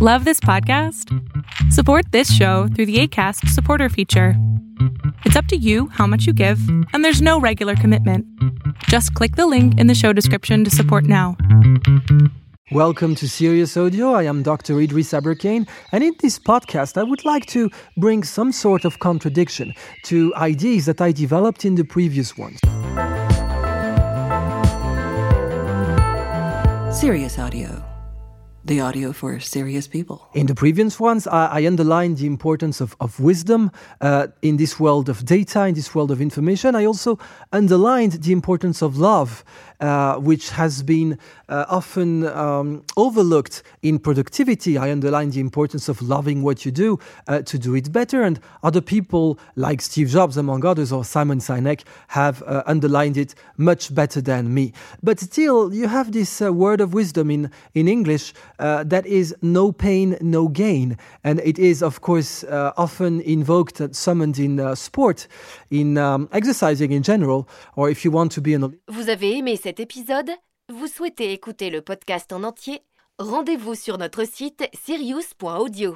Love this podcast? Support this show through the ACAST supporter feature. It's up to you how much you give, and there's no regular commitment. Just click the link in the show description to support now. Welcome to Serious Audio. I am Dr. Idris Aberkane, and in this podcast, I would like to bring some sort of contradiction to ideas that I developed in the previous ones. Serious Audio, the audio for serious people. In the previous ones, I, I underlined the importance of, of wisdom uh, in this world of data, in this world of information. I also underlined the importance of love, which has been uh, often um, overlooked in productivity. I underline the importance of loving what you do uh, to do it better. And other people, like Steve Jobs, among others, or Simon Sinek, have uh, underlined it much better than me. But still, you have this uh, word of wisdom in, in English uh, that is no pain, no gain. And it is, of course, uh, often invoked and summoned in uh, sport, in um, exercising in general, or if you want to be an Vous avez aimé cet épisode Vous souhaitez écouter le podcast en entier Rendez-vous sur notre site sirius.audio.